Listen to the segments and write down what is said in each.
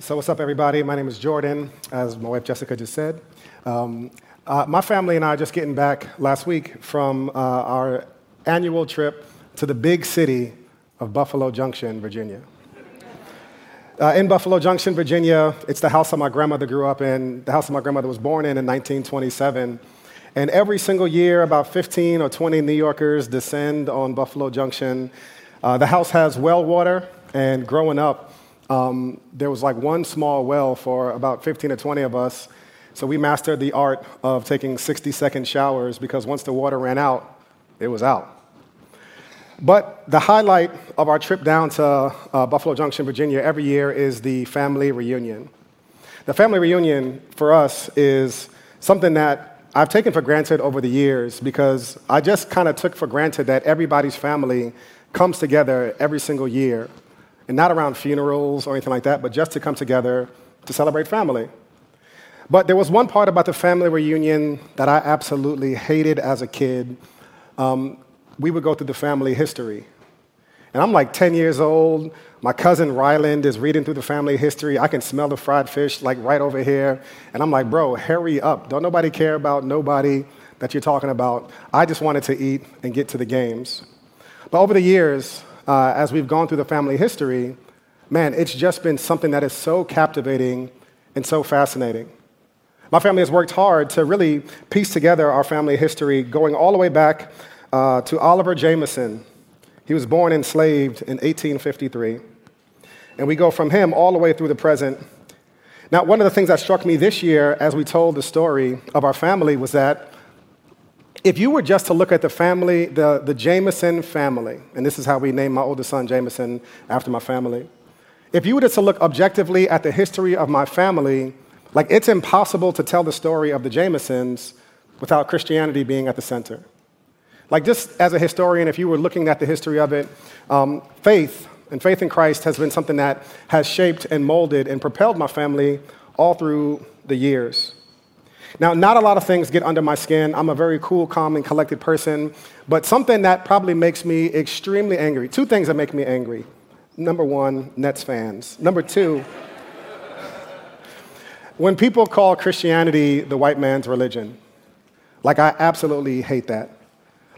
So, what's up, everybody? My name is Jordan, as my wife Jessica just said. Um, uh, my family and I are just getting back last week from uh, our annual trip to the big city of Buffalo Junction, Virginia. Uh, in Buffalo Junction, Virginia, it's the house that my grandmother grew up in, the house that my grandmother was born in in 1927. And every single year, about 15 or 20 New Yorkers descend on Buffalo Junction. Uh, the house has well water, and growing up, um, there was like one small well for about 15 to 20 of us. So we mastered the art of taking 60 second showers because once the water ran out, it was out. But the highlight of our trip down to uh, Buffalo Junction, Virginia, every year is the family reunion. The family reunion for us is something that I've taken for granted over the years because I just kind of took for granted that everybody's family comes together every single year and not around funerals or anything like that, but just to come together to celebrate family. But there was one part about the family reunion that I absolutely hated as a kid. Um, we would go through the family history. And I'm like 10 years old. My cousin Ryland is reading through the family history. I can smell the fried fish like right over here. And I'm like, bro, hurry up. Don't nobody care about nobody that you're talking about. I just wanted to eat and get to the games. But over the years, uh, as we've gone through the family history, man, it's just been something that is so captivating and so fascinating. My family has worked hard to really piece together our family history, going all the way back uh, to Oliver Jameson. He was born enslaved in 1853. And we go from him all the way through the present. Now, one of the things that struck me this year as we told the story of our family was that if you were just to look at the family, the, the Jameson family, and this is how we named my oldest son Jameson after my family, if you were just to look objectively at the history of my family, like it's impossible to tell the story of the Jamesons without Christianity being at the center. Like, just as a historian, if you were looking at the history of it, um, faith and faith in Christ has been something that has shaped and molded and propelled my family all through the years. Now, not a lot of things get under my skin. I'm a very cool, calm, and collected person, but something that probably makes me extremely angry. Two things that make me angry. Number one, Nets fans. Number two, when people call Christianity the white man's religion, like I absolutely hate that.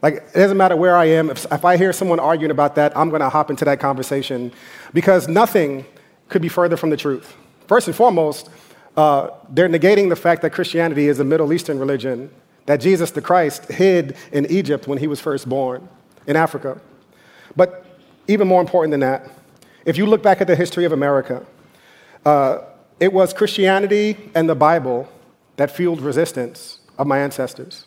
Like, it doesn't matter where I am. If, if I hear someone arguing about that, I'm going to hop into that conversation because nothing could be further from the truth. First and foremost, uh, they're negating the fact that Christianity is a Middle Eastern religion, that Jesus the Christ hid in Egypt when he was first born, in Africa. But even more important than that, if you look back at the history of America, uh, it was Christianity and the Bible that fueled resistance of my ancestors.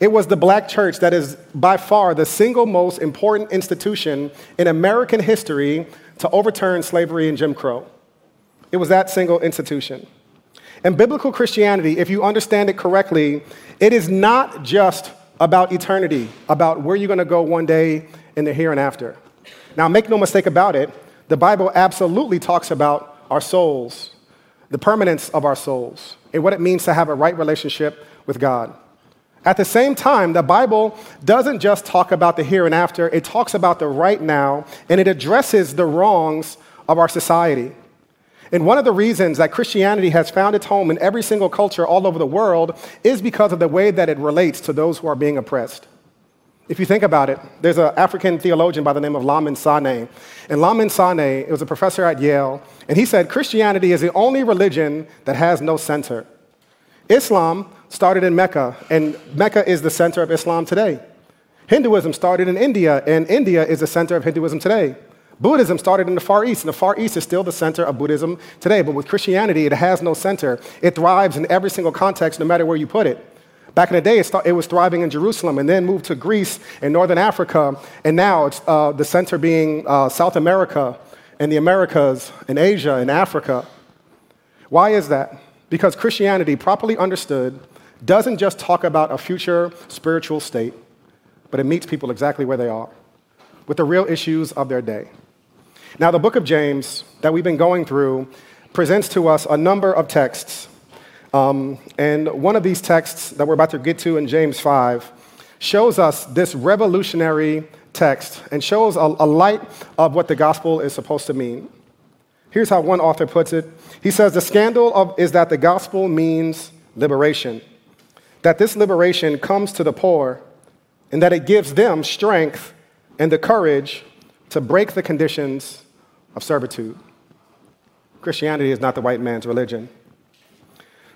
It was the black church that is by far the single most important institution in American history to overturn slavery and Jim Crow. It was that single institution. And biblical Christianity, if you understand it correctly, it is not just about eternity, about where you're going to go one day in the here and after. Now, make no mistake about it, the Bible absolutely talks about our souls, the permanence of our souls, and what it means to have a right relationship with God. At the same time, the Bible doesn't just talk about the here and after, it talks about the right now, and it addresses the wrongs of our society. And one of the reasons that Christianity has found its home in every single culture all over the world is because of the way that it relates to those who are being oppressed. If you think about it, there's an African theologian by the name of Lamin Sanneh. And Lamin Sanneh was a professor at Yale, and he said Christianity is the only religion that has no center. Islam started in Mecca, and Mecca is the center of Islam today. Hinduism started in India, and India is the center of Hinduism today. Buddhism started in the Far East, and the Far East is still the center of Buddhism today. But with Christianity, it has no center. It thrives in every single context, no matter where you put it. Back in the day, it was thriving in Jerusalem and then moved to Greece and Northern Africa, and now it's uh, the center being uh, South America and the Americas and Asia and Africa. Why is that? Because Christianity, properly understood, doesn't just talk about a future spiritual state, but it meets people exactly where they are with the real issues of their day. Now, the book of James that we've been going through presents to us a number of texts. Um, and one of these texts that we're about to get to in James 5 shows us this revolutionary text and shows a, a light of what the gospel is supposed to mean. Here's how one author puts it He says, The scandal of, is that the gospel means liberation, that this liberation comes to the poor, and that it gives them strength and the courage to break the conditions of servitude. Christianity is not the white man's religion.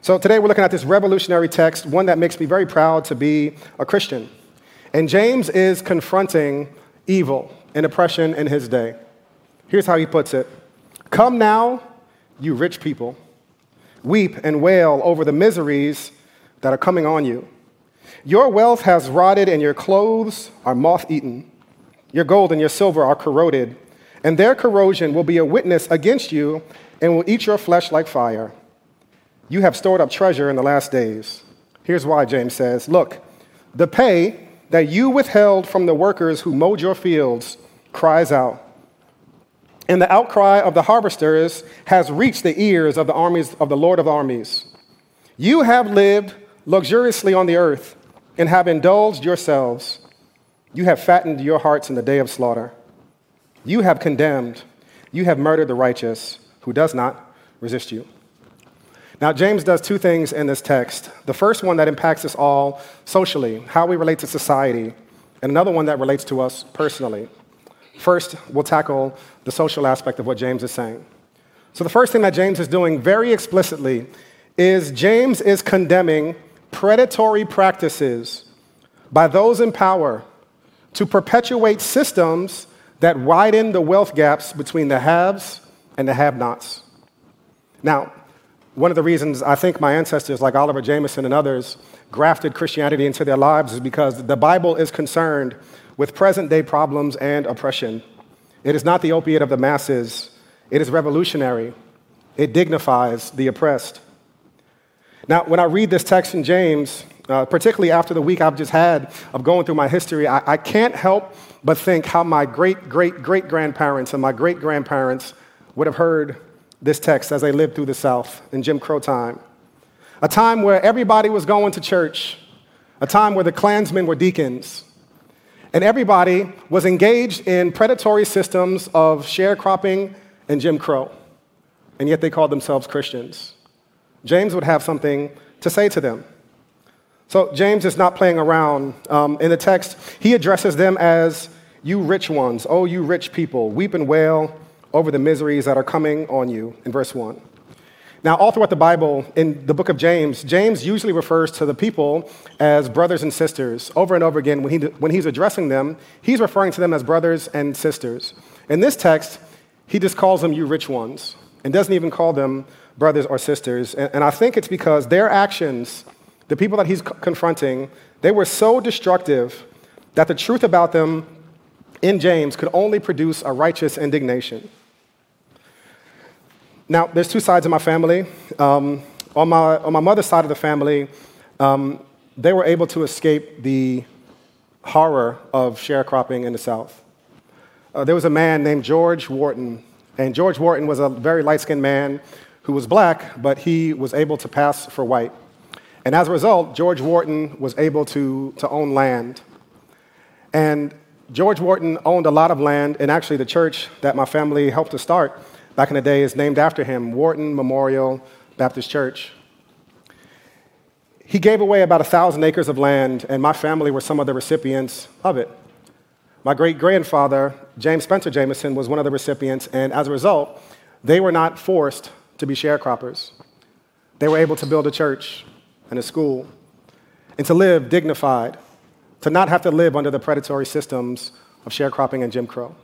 So today we're looking at this revolutionary text, one that makes me very proud to be a Christian. And James is confronting evil and oppression in his day. Here's how he puts it Come now, you rich people, weep and wail over the miseries that are coming on you. Your wealth has rotted, and your clothes are moth eaten. Your gold and your silver are corroded, and their corrosion will be a witness against you and will eat your flesh like fire. You have stored up treasure in the last days. Here's why, James says Look, the pay that you withheld from the workers who mowed your fields cries out. And the outcry of the harvesters has reached the ears of the armies of the Lord of armies. You have lived luxuriously on the earth and have indulged yourselves. You have fattened your hearts in the day of slaughter. You have condemned, you have murdered the righteous who does not resist you. Now, James does two things in this text. The first one that impacts us all socially, how we relate to society, and another one that relates to us personally. First, we'll tackle the social aspect of what James is saying. So, the first thing that James is doing very explicitly is James is condemning predatory practices by those in power to perpetuate systems that widen the wealth gaps between the haves and the have nots. Now, one of the reasons I think my ancestors, like Oliver Jameson and others, grafted Christianity into their lives is because the Bible is concerned with present day problems and oppression. It is not the opiate of the masses, it is revolutionary. It dignifies the oppressed. Now, when I read this text in James, uh, particularly after the week I've just had of going through my history, I, I can't help but think how my great, great, great grandparents and my great grandparents would have heard this text as they lived through the South in Jim Crow time. A time where everybody was going to church, a time where the Klansmen were deacons, and everybody was engaged in predatory systems of sharecropping and Jim Crow, and yet they called themselves Christians. James would have something to say to them. So, James is not playing around. Um, in the text, he addresses them as you rich ones, oh, you rich people, weep and wail over the miseries that are coming on you, in verse 1. Now, all throughout the Bible, in the book of James, James usually refers to the people as brothers and sisters. Over and over again, when, he, when he's addressing them, he's referring to them as brothers and sisters. In this text, he just calls them you rich ones and doesn't even call them brothers or sisters. And, and I think it's because their actions, the people that he's confronting, they were so destructive that the truth about them in James could only produce a righteous indignation. Now, there's two sides of my family. Um, on, my, on my mother's side of the family, um, they were able to escape the horror of sharecropping in the South. Uh, there was a man named George Wharton, and George Wharton was a very light skinned man who was black, but he was able to pass for white. And as a result, George Wharton was able to, to own land. And George Wharton owned a lot of land, and actually, the church that my family helped to start back in the day is named after him Wharton Memorial Baptist Church. He gave away about a thousand acres of land, and my family were some of the recipients of it. My great grandfather, James Spencer Jameson, was one of the recipients, and as a result, they were not forced to be sharecroppers. They were able to build a church and a school and to live dignified, to not have to live under the predatory systems of sharecropping and Jim Crow.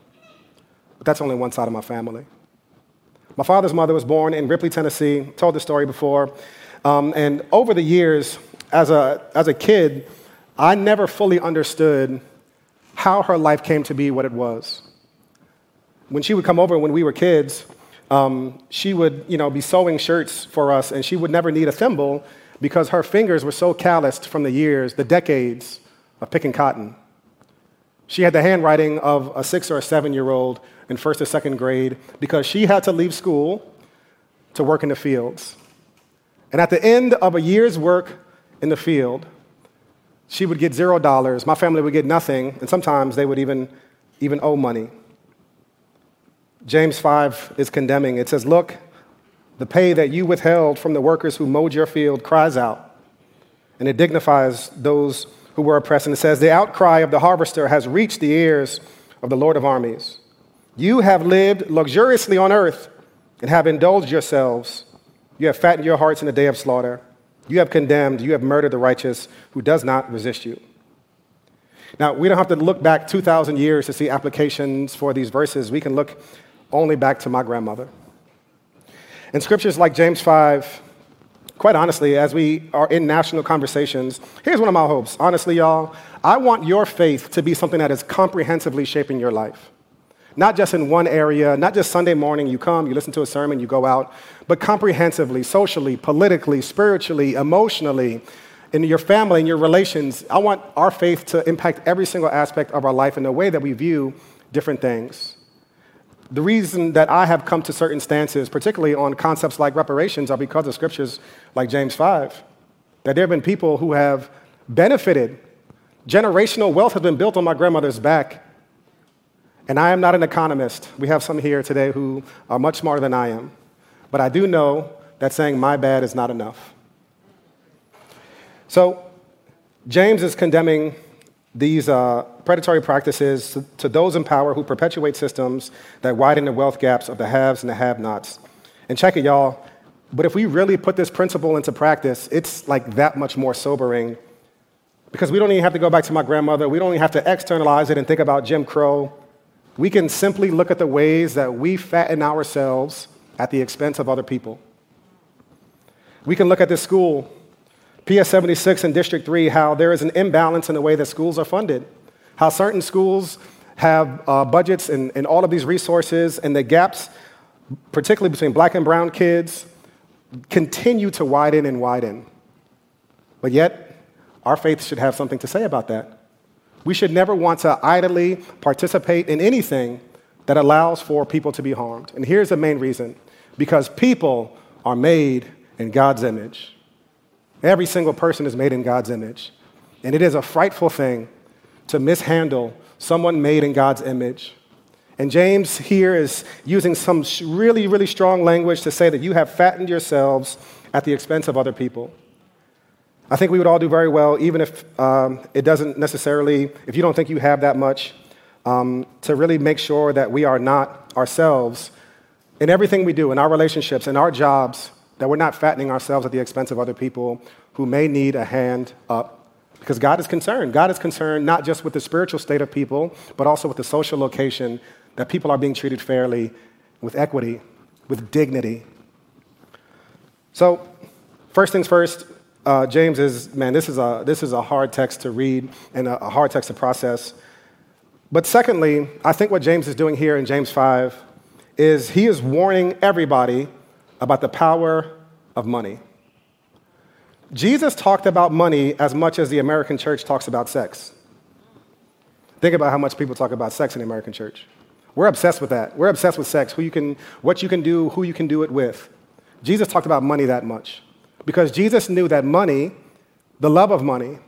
But that's only one side of my family. My father's mother was born in Ripley, Tennessee. Told the story before. Um, and over the years, as a, as a kid, I never fully understood how her life came to be what it was. When she would come over when we were kids, um, she would you know, be sewing shirts for us, and she would never need a thimble because her fingers were so calloused from the years, the decades of picking cotton. She had the handwriting of a six or a seven year old in first or second grade because she had to leave school to work in the fields. And at the end of a year's work in the field, she would get zero dollars. My family would get nothing, and sometimes they would even, even owe money. James 5 is condemning. It says, Look, the pay that you withheld from the workers who mowed your field cries out, and it dignifies those who were oppressed. And it says, The outcry of the harvester has reached the ears of the Lord of armies. You have lived luxuriously on earth and have indulged yourselves. You have fattened your hearts in the day of slaughter. You have condemned, you have murdered the righteous who does not resist you. Now, we don't have to look back 2,000 years to see applications for these verses. We can look only back to my grandmother. In scriptures like James 5, quite honestly, as we are in national conversations, here's one of my hopes. Honestly, y'all, I want your faith to be something that is comprehensively shaping your life. Not just in one area, not just Sunday morning, you come, you listen to a sermon, you go out, but comprehensively, socially, politically, spiritually, emotionally, in your family, in your relations. I want our faith to impact every single aspect of our life in the way that we view different things. The reason that I have come to certain stances, particularly on concepts like reparations, are because of scriptures like James 5. That there have been people who have benefited. Generational wealth has been built on my grandmother's back. And I am not an economist. We have some here today who are much smarter than I am. But I do know that saying my bad is not enough. So, James is condemning these uh, predatory practices to, those in power who perpetuate systems that widen the wealth gaps of the haves and the have nots. And check it, y'all. But if we really put this principle into practice, it's like that much more sobering because we don't even have to go back to my grandmother. We don't even have to externalize it and think about Jim Crow. We can simply look at the ways that we fatten ourselves at the expense of other people. We can look at this school, PS 76 in District 3, how there is an imbalance in the way that schools are funded, how certain schools have uh, budgets and, and all of these resources, and the gaps, particularly between black and brown kids, continue to widen and widen. But yet, our faith should have something to say about that. We should never want to idly participate in anything that allows for people to be harmed. And here's the main reason because people are made in God's image. Every single person is made in God's image. And it is a frightful thing to mishandle someone made in God's image. And James here is using some really, really strong language to say that you have fattened yourselves at the expense of other people. I think we would all do very well, even if um, it doesn't necessarily, if you don't think you have that much, um, to really make sure that we are not ourselves in everything we do, in our relationships, in our jobs, that we're not fattening ourselves at the expense of other people who may need a hand up. Because God is concerned. God is concerned not just with the spiritual state of people, but also with the social location that people are being treated fairly, with equity, with dignity. So, first things first, uh, James is, man, this is, a, this is a hard text to read and a, a hard text to process. But secondly, I think what James is doing here in James 5 is he is warning everybody about the power of money. Jesus talked about money as much as the American church talks about sex. Think about how much people talk about sex in the American church. We're obsessed with that. We're obsessed with sex, who you can, what you can do, who you can do it with. Jesus talked about money that much. Because Jesus knew that money, the love of money,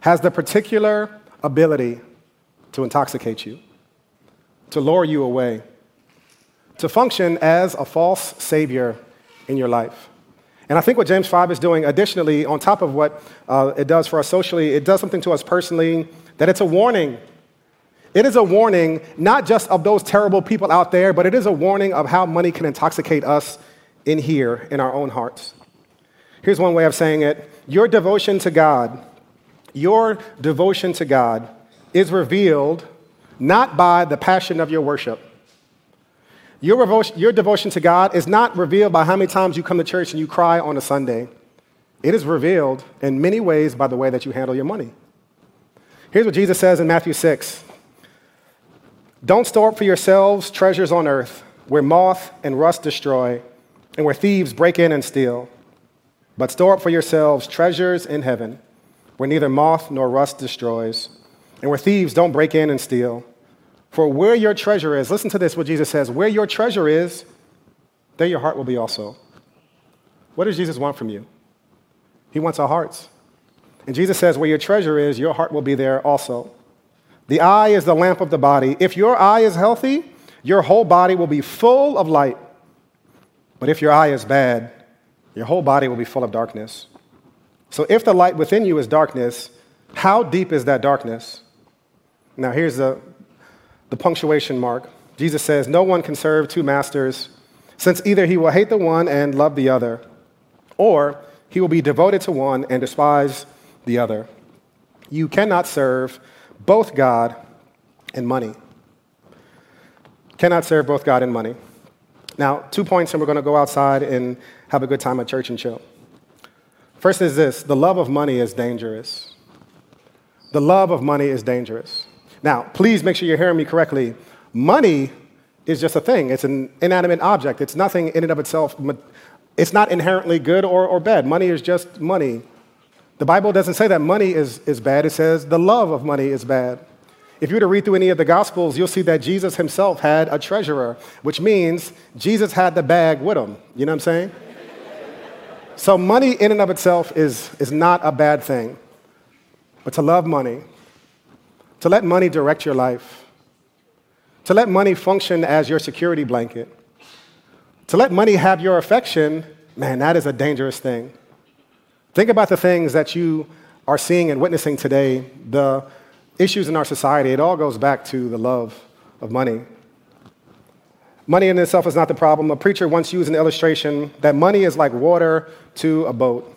has the particular ability to intoxicate you, to lure you away, to function as a false savior in your life. And I think what James 5 is doing, additionally, on top of what uh, it does for us socially, it does something to us personally that it's a warning. It is a warning not just of those terrible people out there, but it is a warning of how money can intoxicate us in here, in our own hearts. Here's one way of saying it Your devotion to God, your devotion to God is revealed not by the passion of your worship. Your, revo- your devotion to God is not revealed by how many times you come to church and you cry on a Sunday. It is revealed in many ways by the way that you handle your money. Here's what Jesus says in Matthew 6 Don't store up for yourselves treasures on earth where moth and rust destroy and where thieves break in and steal. But store up for yourselves treasures in heaven, where neither moth nor rust destroys, and where thieves don't break in and steal. For where your treasure is, listen to this, what Jesus says where your treasure is, there your heart will be also. What does Jesus want from you? He wants our hearts. And Jesus says, where your treasure is, your heart will be there also. The eye is the lamp of the body. If your eye is healthy, your whole body will be full of light. But if your eye is bad, your whole body will be full of darkness. So if the light within you is darkness, how deep is that darkness? Now, here's the, the punctuation mark. Jesus says, No one can serve two masters, since either he will hate the one and love the other, or he will be devoted to one and despise the other. You cannot serve both God and money. Cannot serve both God and money. Now, two points, and we're going to go outside and have a good time at church and chill. First is this the love of money is dangerous. The love of money is dangerous. Now, please make sure you're hearing me correctly. Money is just a thing, it's an inanimate object. It's nothing in and of itself. It's not inherently good or, or bad. Money is just money. The Bible doesn't say that money is, is bad, it says the love of money is bad. If you were to read through any of the Gospels, you'll see that Jesus himself had a treasurer, which means Jesus had the bag with him. You know what I'm saying? so, money in and of itself is, is not a bad thing. But to love money, to let money direct your life, to let money function as your security blanket, to let money have your affection, man, that is a dangerous thing. Think about the things that you are seeing and witnessing today, the issues in our society. It all goes back to the love of money. Money in itself is not the problem. A preacher once used an illustration that money is like water to a boat.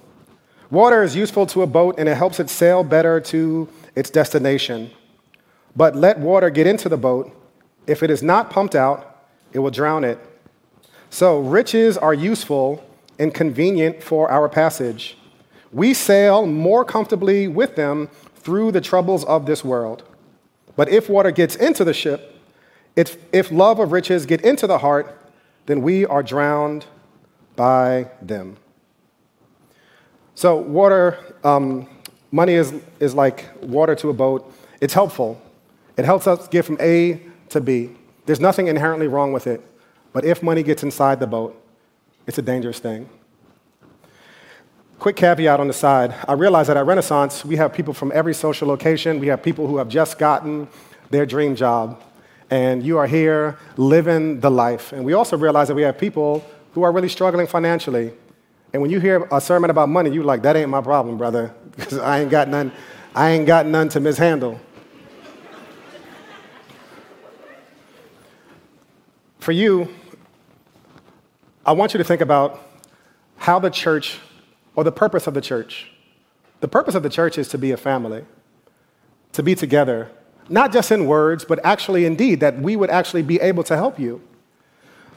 Water is useful to a boat and it helps it sail better to its destination. But let water get into the boat. If it is not pumped out, it will drown it. So, riches are useful and convenient for our passage. We sail more comfortably with them through the troubles of this world. But if water gets into the ship, if, if love of riches get into the heart, then we are drowned by them. So, water, um, money is, is like water to a boat. It's helpful. It helps us get from A to B. There's nothing inherently wrong with it. But if money gets inside the boat, it's a dangerous thing. Quick caveat on the side I realize that at Renaissance, we have people from every social location. We have people who have just gotten their dream job. And you are here living the life. And we also realize that we have people who are really struggling financially. And when you hear a sermon about money, you're like, that ain't my problem, brother, because I ain't got none, I ain't got none to mishandle. For you, I want you to think about how the church, or the purpose of the church. The purpose of the church is to be a family, to be together, not just in words, but actually indeed, that we would actually be able to help you.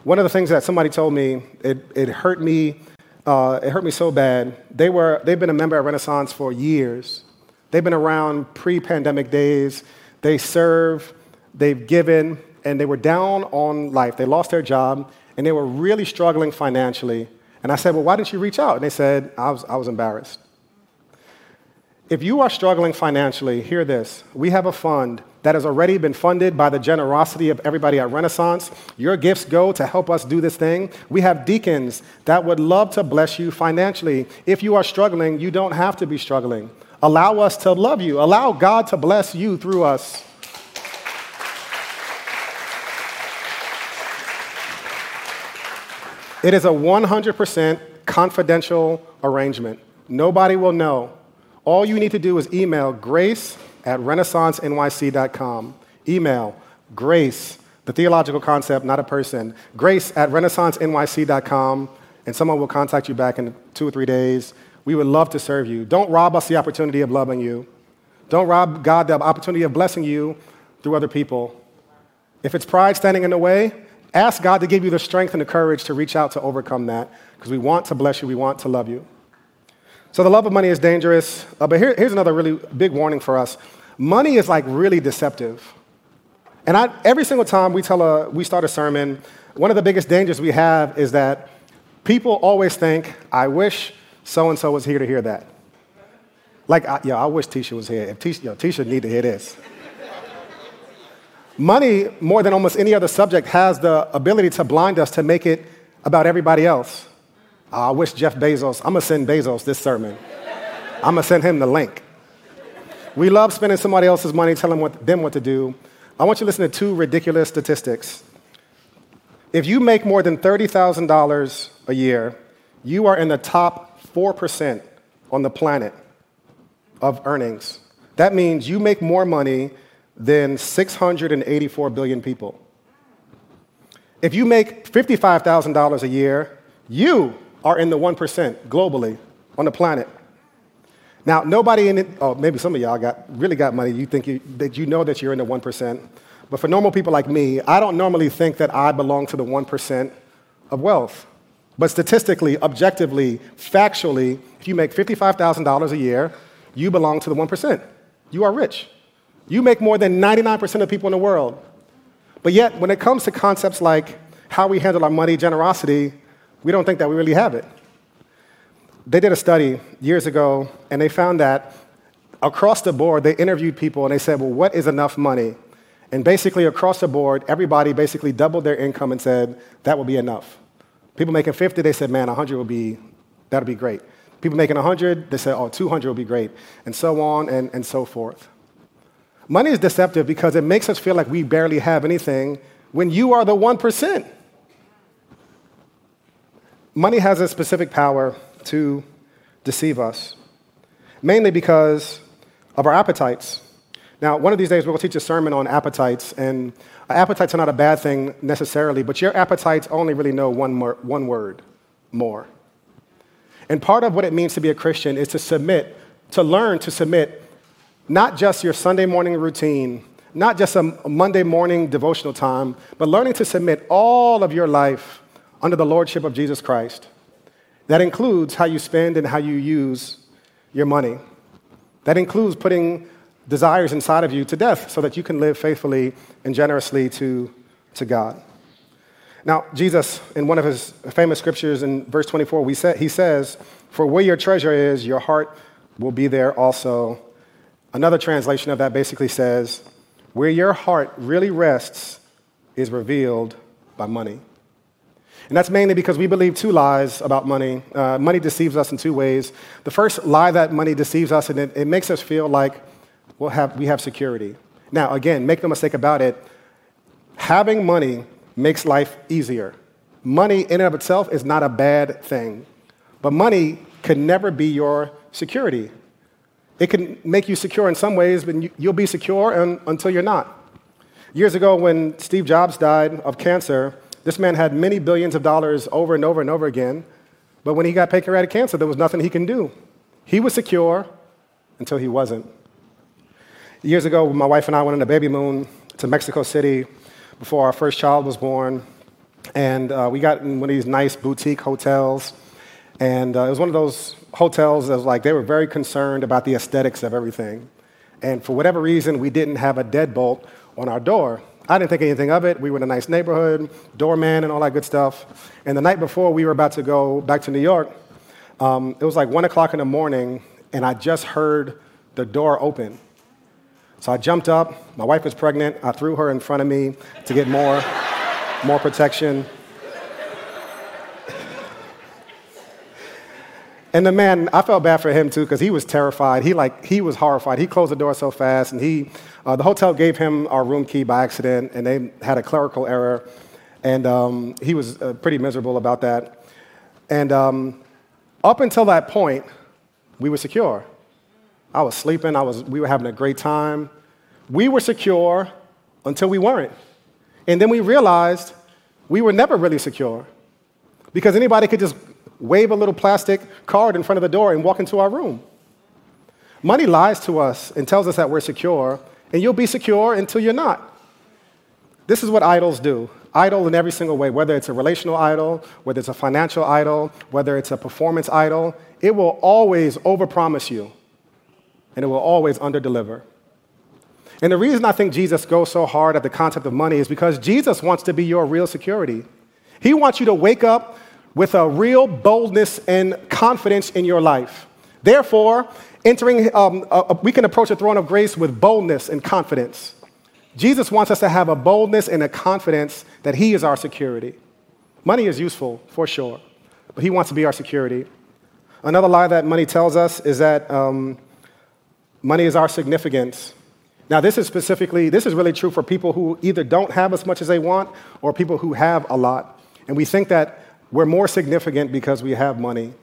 One of the things that somebody told me, it, it hurt me uh, it hurt me so bad. They were, they've been a member at Renaissance for years. They've been around pre pandemic days. They serve, they've given, and they were down on life. They lost their job, and they were really struggling financially. And I said, Well, why didn't you reach out? And they said, I was, I was embarrassed. If you are struggling financially, hear this. We have a fund that has already been funded by the generosity of everybody at Renaissance. Your gifts go to help us do this thing. We have deacons that would love to bless you financially. If you are struggling, you don't have to be struggling. Allow us to love you, allow God to bless you through us. It is a 100% confidential arrangement. Nobody will know. All you need to do is email grace at renaissancenyc.com. Email grace, the theological concept, not a person, grace at renaissancenyc.com, and someone will contact you back in two or three days. We would love to serve you. Don't rob us the opportunity of loving you. Don't rob God the opportunity of blessing you through other people. If it's pride standing in the way, ask God to give you the strength and the courage to reach out to overcome that because we want to bless you, we want to love you. So the love of money is dangerous. Uh, but here, here's another really big warning for us money is like really deceptive. And I, every single time we, tell a, we start a sermon, one of the biggest dangers we have is that people always think, I wish so and so was here to hear that. Like, I, yo, I wish Tisha was here. If Tisha, yo, Tisha need to hear this. Money, more than almost any other subject, has the ability to blind us to make it about everybody else. Ah, I wish Jeff Bezos, I'm gonna send Bezos this sermon. I'm gonna send him the link. We love spending somebody else's money, telling what, them what to do. I want you to listen to two ridiculous statistics. If you make more than $30,000 a year, you are in the top 4% on the planet of earnings. That means you make more money than 684 billion people. If you make $55,000 a year, you are in the 1% globally on the planet. Now, nobody in it, oh, maybe some of y'all got, really got money, you think you, that you know that you're in the 1%. But for normal people like me, I don't normally think that I belong to the 1% of wealth. But statistically, objectively, factually, if you make $55,000 a year, you belong to the 1%. You are rich. You make more than 99% of people in the world. But yet, when it comes to concepts like how we handle our money, generosity, we don't think that we really have it. They did a study years ago, and they found that across the board, they interviewed people and they said, Well, what is enough money? And basically, across the board, everybody basically doubled their income and said, That will be enough. People making 50, they said, Man, 100 will be, that'll be great. People making 100, they said, Oh, 200 will be great. And so on and, and so forth. Money is deceptive because it makes us feel like we barely have anything when you are the 1%. Money has a specific power to deceive us, mainly because of our appetites. Now, one of these days, we'll teach a sermon on appetites, and appetites are not a bad thing necessarily, but your appetites only really know one, more, one word more. And part of what it means to be a Christian is to submit, to learn to submit not just your Sunday morning routine, not just a Monday morning devotional time, but learning to submit all of your life under the lordship of Jesus Christ. That includes how you spend and how you use your money. That includes putting desires inside of you to death so that you can live faithfully and generously to, to God. Now, Jesus, in one of his famous scriptures in verse 24, we say, he says, For where your treasure is, your heart will be there also. Another translation of that basically says, Where your heart really rests is revealed by money. And that's mainly because we believe two lies about money. Uh, money deceives us in two ways. The first lie that money deceives us, and it, it makes us feel like we'll have, we have security. Now, again, make no mistake about it, having money makes life easier. Money in and of itself is not a bad thing, but money can never be your security. It can make you secure in some ways, but you'll be secure until you're not. Years ago, when Steve Jobs died of cancer, this man had many billions of dollars over and over and over again, but when he got pancreatic cancer, there was nothing he can do. He was secure until he wasn't. Years ago, my wife and I went on a baby moon to Mexico City before our first child was born. And uh, we got in one of these nice boutique hotels. And uh, it was one of those hotels was like they were very concerned about the aesthetics of everything. And for whatever reason, we didn't have a deadbolt on our door. I didn't think anything of it. We were in a nice neighborhood, doorman and all that good stuff. And the night before we were about to go back to New York, um, it was like one o'clock in the morning, and I just heard the door open. So I jumped up. My wife was pregnant. I threw her in front of me to get more, more protection. And the man, I felt bad for him too because he was terrified. He like he was horrified. He closed the door so fast, and he, uh, the hotel gave him our room key by accident, and they had a clerical error, and um, he was uh, pretty miserable about that. And um, up until that point, we were secure. I was sleeping. I was, we were having a great time. We were secure until we weren't. And then we realized we were never really secure because anybody could just wave a little plastic card in front of the door and walk into our room. Money lies to us and tells us that we're secure, and you'll be secure until you're not. This is what idols do. Idol in every single way, whether it's a relational idol, whether it's a financial idol, whether it's a performance idol, it will always overpromise you and it will always underdeliver. And the reason I think Jesus goes so hard at the concept of money is because Jesus wants to be your real security. He wants you to wake up with a real boldness and confidence in your life. Therefore, entering, um, we can approach the throne of grace with boldness and confidence. Jesus wants us to have a boldness and a confidence that He is our security. Money is useful, for sure, but He wants to be our security. Another lie that money tells us is that um, Money is our significance. Now, this is specifically, this is really true for people who either don't have as much as they want or people who have a lot. And we think that we're more significant because we have money.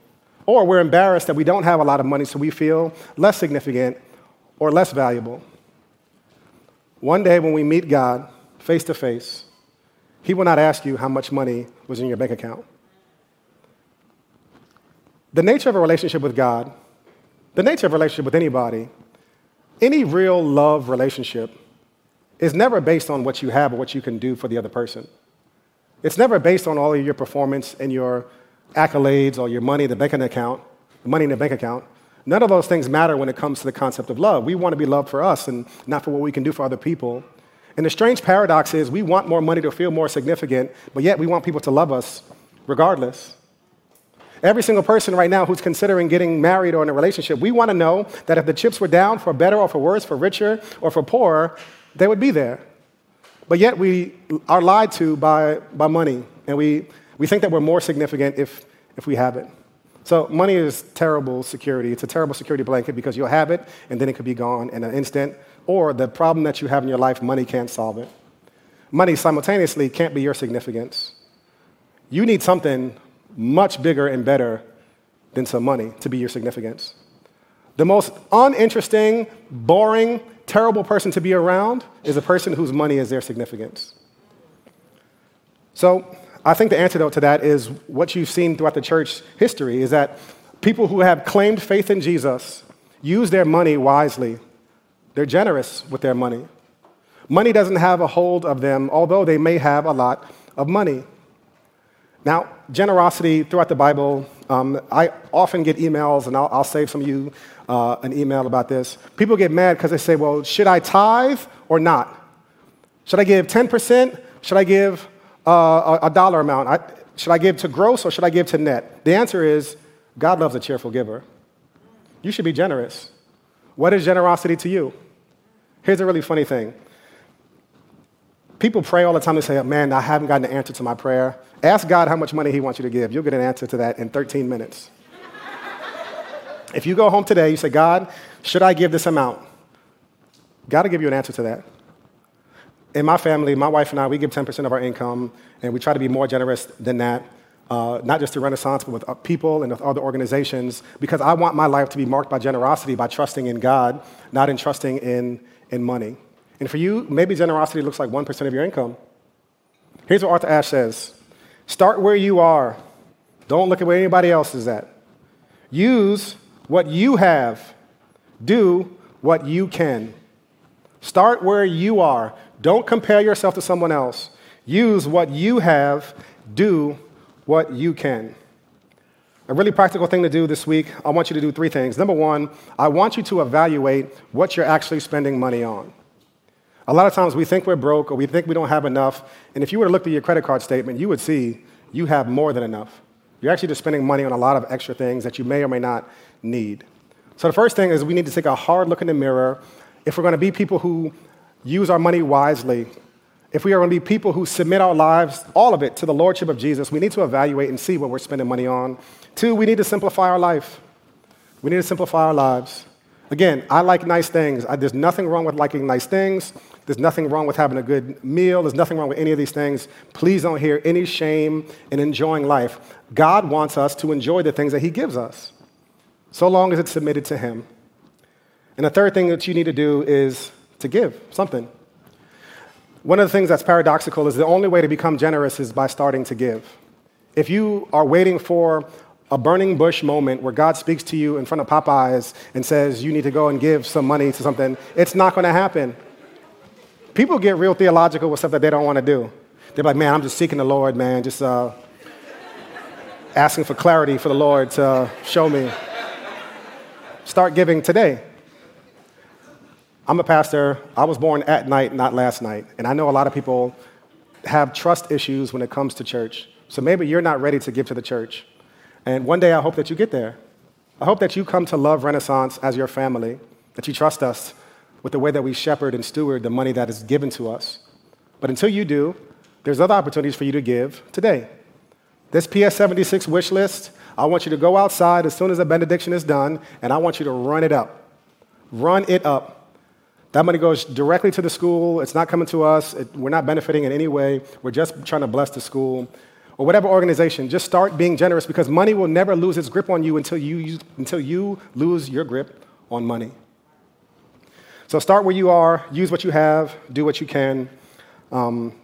Or we're embarrassed that we don't have a lot of money, so we feel less significant or less valuable. One day when we meet God face to face, He will not ask you how much money was in your bank account. The nature of a relationship with God, the nature of a relationship with anybody, any real love relationship is never based on what you have or what you can do for the other person. It's never based on all of your performance and your accolades or your money in the bank account, money in the bank account. None of those things matter when it comes to the concept of love. We want to be loved for us and not for what we can do for other people. And the strange paradox is we want more money to feel more significant, but yet we want people to love us regardless. Every single person right now who's considering getting married or in a relationship, we want to know that if the chips were down for better or for worse, for richer or for poorer, they would be there. But yet we are lied to by, by money, and we, we think that we're more significant if, if we have it. So money is terrible security. It's a terrible security blanket because you'll have it and then it could be gone in an instant. Or the problem that you have in your life, money can't solve it. Money simultaneously can't be your significance. You need something much bigger and better than some money to be your significance. The most uninteresting, boring, terrible person to be around is a person whose money is their significance. So I think the antidote to that is what you've seen throughout the church history is that people who have claimed faith in Jesus use their money wisely. They're generous with their money. Money doesn't have a hold of them, although they may have a lot of money. Now, generosity throughout the Bible, um, I often get emails, and I'll, I'll save some of you uh, an email about this. People get mad because they say, well, should I tithe or not? Should I give 10%? Should I give uh, a, a, dollar amount? I, should I give to gross or should I give to net? The answer is God loves a cheerful giver. You should be generous. What is generosity to you? Here's a really funny thing People pray all the time and say, Man, I haven't gotten an answer to my prayer. Ask God how much money He wants you to give. You'll get an answer to that in 13 minutes. if you go home today, you say, God, should I give this amount? God will give you an answer to that. In my family, my wife and I, we give 10% of our income, and we try to be more generous than that. Uh, not just to Renaissance, but with uh, people and with other organizations, because I want my life to be marked by generosity, by trusting in God, not in trusting in, in money. And for you, maybe generosity looks like 1% of your income. Here's what Arthur Ashe says Start where you are, don't look at where anybody else is at. Use what you have, do what you can. Start where you are. Don't compare yourself to someone else. Use what you have, do what you can. A really practical thing to do this week, I want you to do three things. Number one, I want you to evaluate what you're actually spending money on. A lot of times we think we're broke or we think we don't have enough. And if you were to look at your credit card statement, you would see you have more than enough. You're actually just spending money on a lot of extra things that you may or may not need. So the first thing is we need to take a hard look in the mirror. If we're going to be people who use our money wisely, if we are going to be people who submit our lives, all of it, to the Lordship of Jesus, we need to evaluate and see what we're spending money on. Two, we need to simplify our life. We need to simplify our lives. Again, I like nice things. I, there's nothing wrong with liking nice things. There's nothing wrong with having a good meal. There's nothing wrong with any of these things. Please don't hear any shame in enjoying life. God wants us to enjoy the things that He gives us, so long as it's submitted to Him. And the third thing that you need to do is to give something. One of the things that's paradoxical is the only way to become generous is by starting to give. If you are waiting for a burning bush moment where God speaks to you in front of Popeyes and says, You need to go and give some money to something, it's not going to happen. People get real theological with stuff that they don't want to do. They're like, Man, I'm just seeking the Lord, man, just uh, asking for clarity for the Lord to show me. Start giving today. I'm a pastor. I was born at night, not last night. And I know a lot of people have trust issues when it comes to church. So maybe you're not ready to give to the church. And one day I hope that you get there. I hope that you come to love Renaissance as your family, that you trust us with the way that we shepherd and steward the money that is given to us. But until you do, there's other opportunities for you to give today. This PS 76 wish list, I want you to go outside as soon as the benediction is done, and I want you to run it up. Run it up. That money goes directly to the school. It's not coming to us. It, we're not benefiting in any way. We're just trying to bless the school or whatever organization. Just start being generous because money will never lose its grip on you until you, until you lose your grip on money. So start where you are, use what you have, do what you can. Um,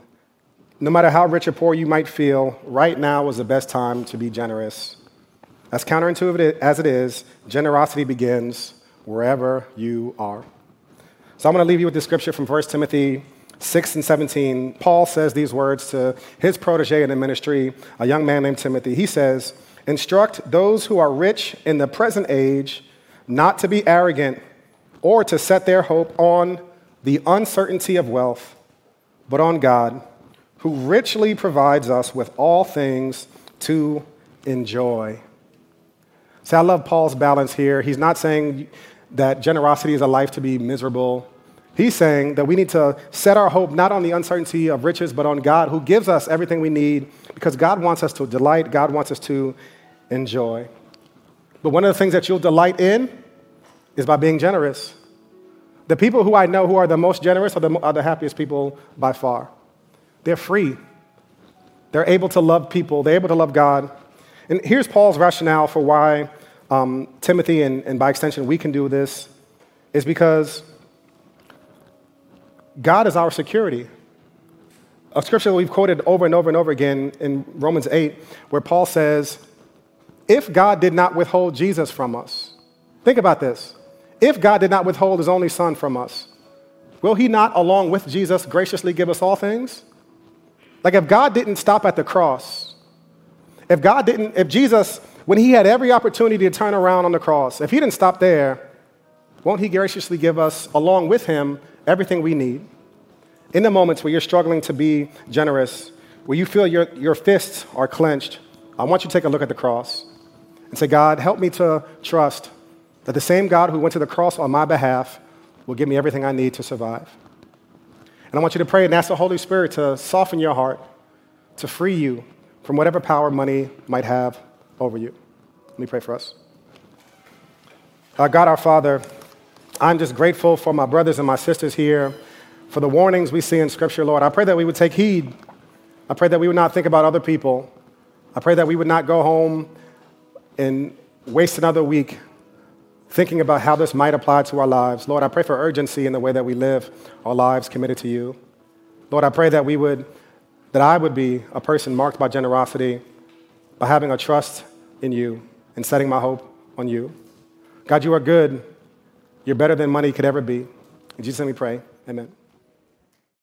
no matter how rich or poor you might feel, right now is the best time to be generous. As counterintuitive as it is, generosity begins wherever you are. So I'm going to leave you with this scripture from 1 Timothy 6 and 17. Paul says these words to his protege in the ministry, a young man named Timothy. He says, Instruct those who are rich in the present age not to be arrogant or to set their hope on the uncertainty of wealth, but on God, who richly provides us with all things to enjoy. See, I love Paul's balance here. He's not saying that generosity is a life to be miserable. He's saying that we need to set our hope not on the uncertainty of riches, but on God who gives us everything we need because God wants us to delight, God wants us to enjoy. But one of the things that you'll delight in is by being generous. The people who I know who are the most generous are the, are the happiest people by far. They're free. They're able to love people. They're able to love God. And here's Paul's rationale for why um, Timothy, and, and by extension, we can do this, is because God is our security. A scripture that we've quoted over and over and over again in Romans 8, where Paul says, If God did not withhold Jesus from us, think about this. If God did not withhold his only son from us, will he not, along with Jesus, graciously give us all things? Like if God didn't stop at the cross, if God didn't, if Jesus, when he had every opportunity to turn around on the cross, if he didn't stop there, won't he graciously give us, along with him, everything we need? In the moments where you're struggling to be generous, where you feel your, your fists are clenched, I want you to take a look at the cross and say, God, help me to trust that the same God who went to the cross on my behalf will give me everything I need to survive. And I want you to pray and ask the Holy Spirit to soften your heart, to free you from whatever power money might have over you. Let me pray for us. God our Father, I'm just grateful for my brothers and my sisters here, for the warnings we see in Scripture, Lord. I pray that we would take heed. I pray that we would not think about other people. I pray that we would not go home and waste another week thinking about how this might apply to our lives. Lord, I pray for urgency in the way that we live our lives committed to you. Lord, I pray that we would, that I would be a person marked by generosity, by having a trust in you and setting my hope on you. God, you are good. You're better than money could ever be. In Jesus' name we pray. Amen.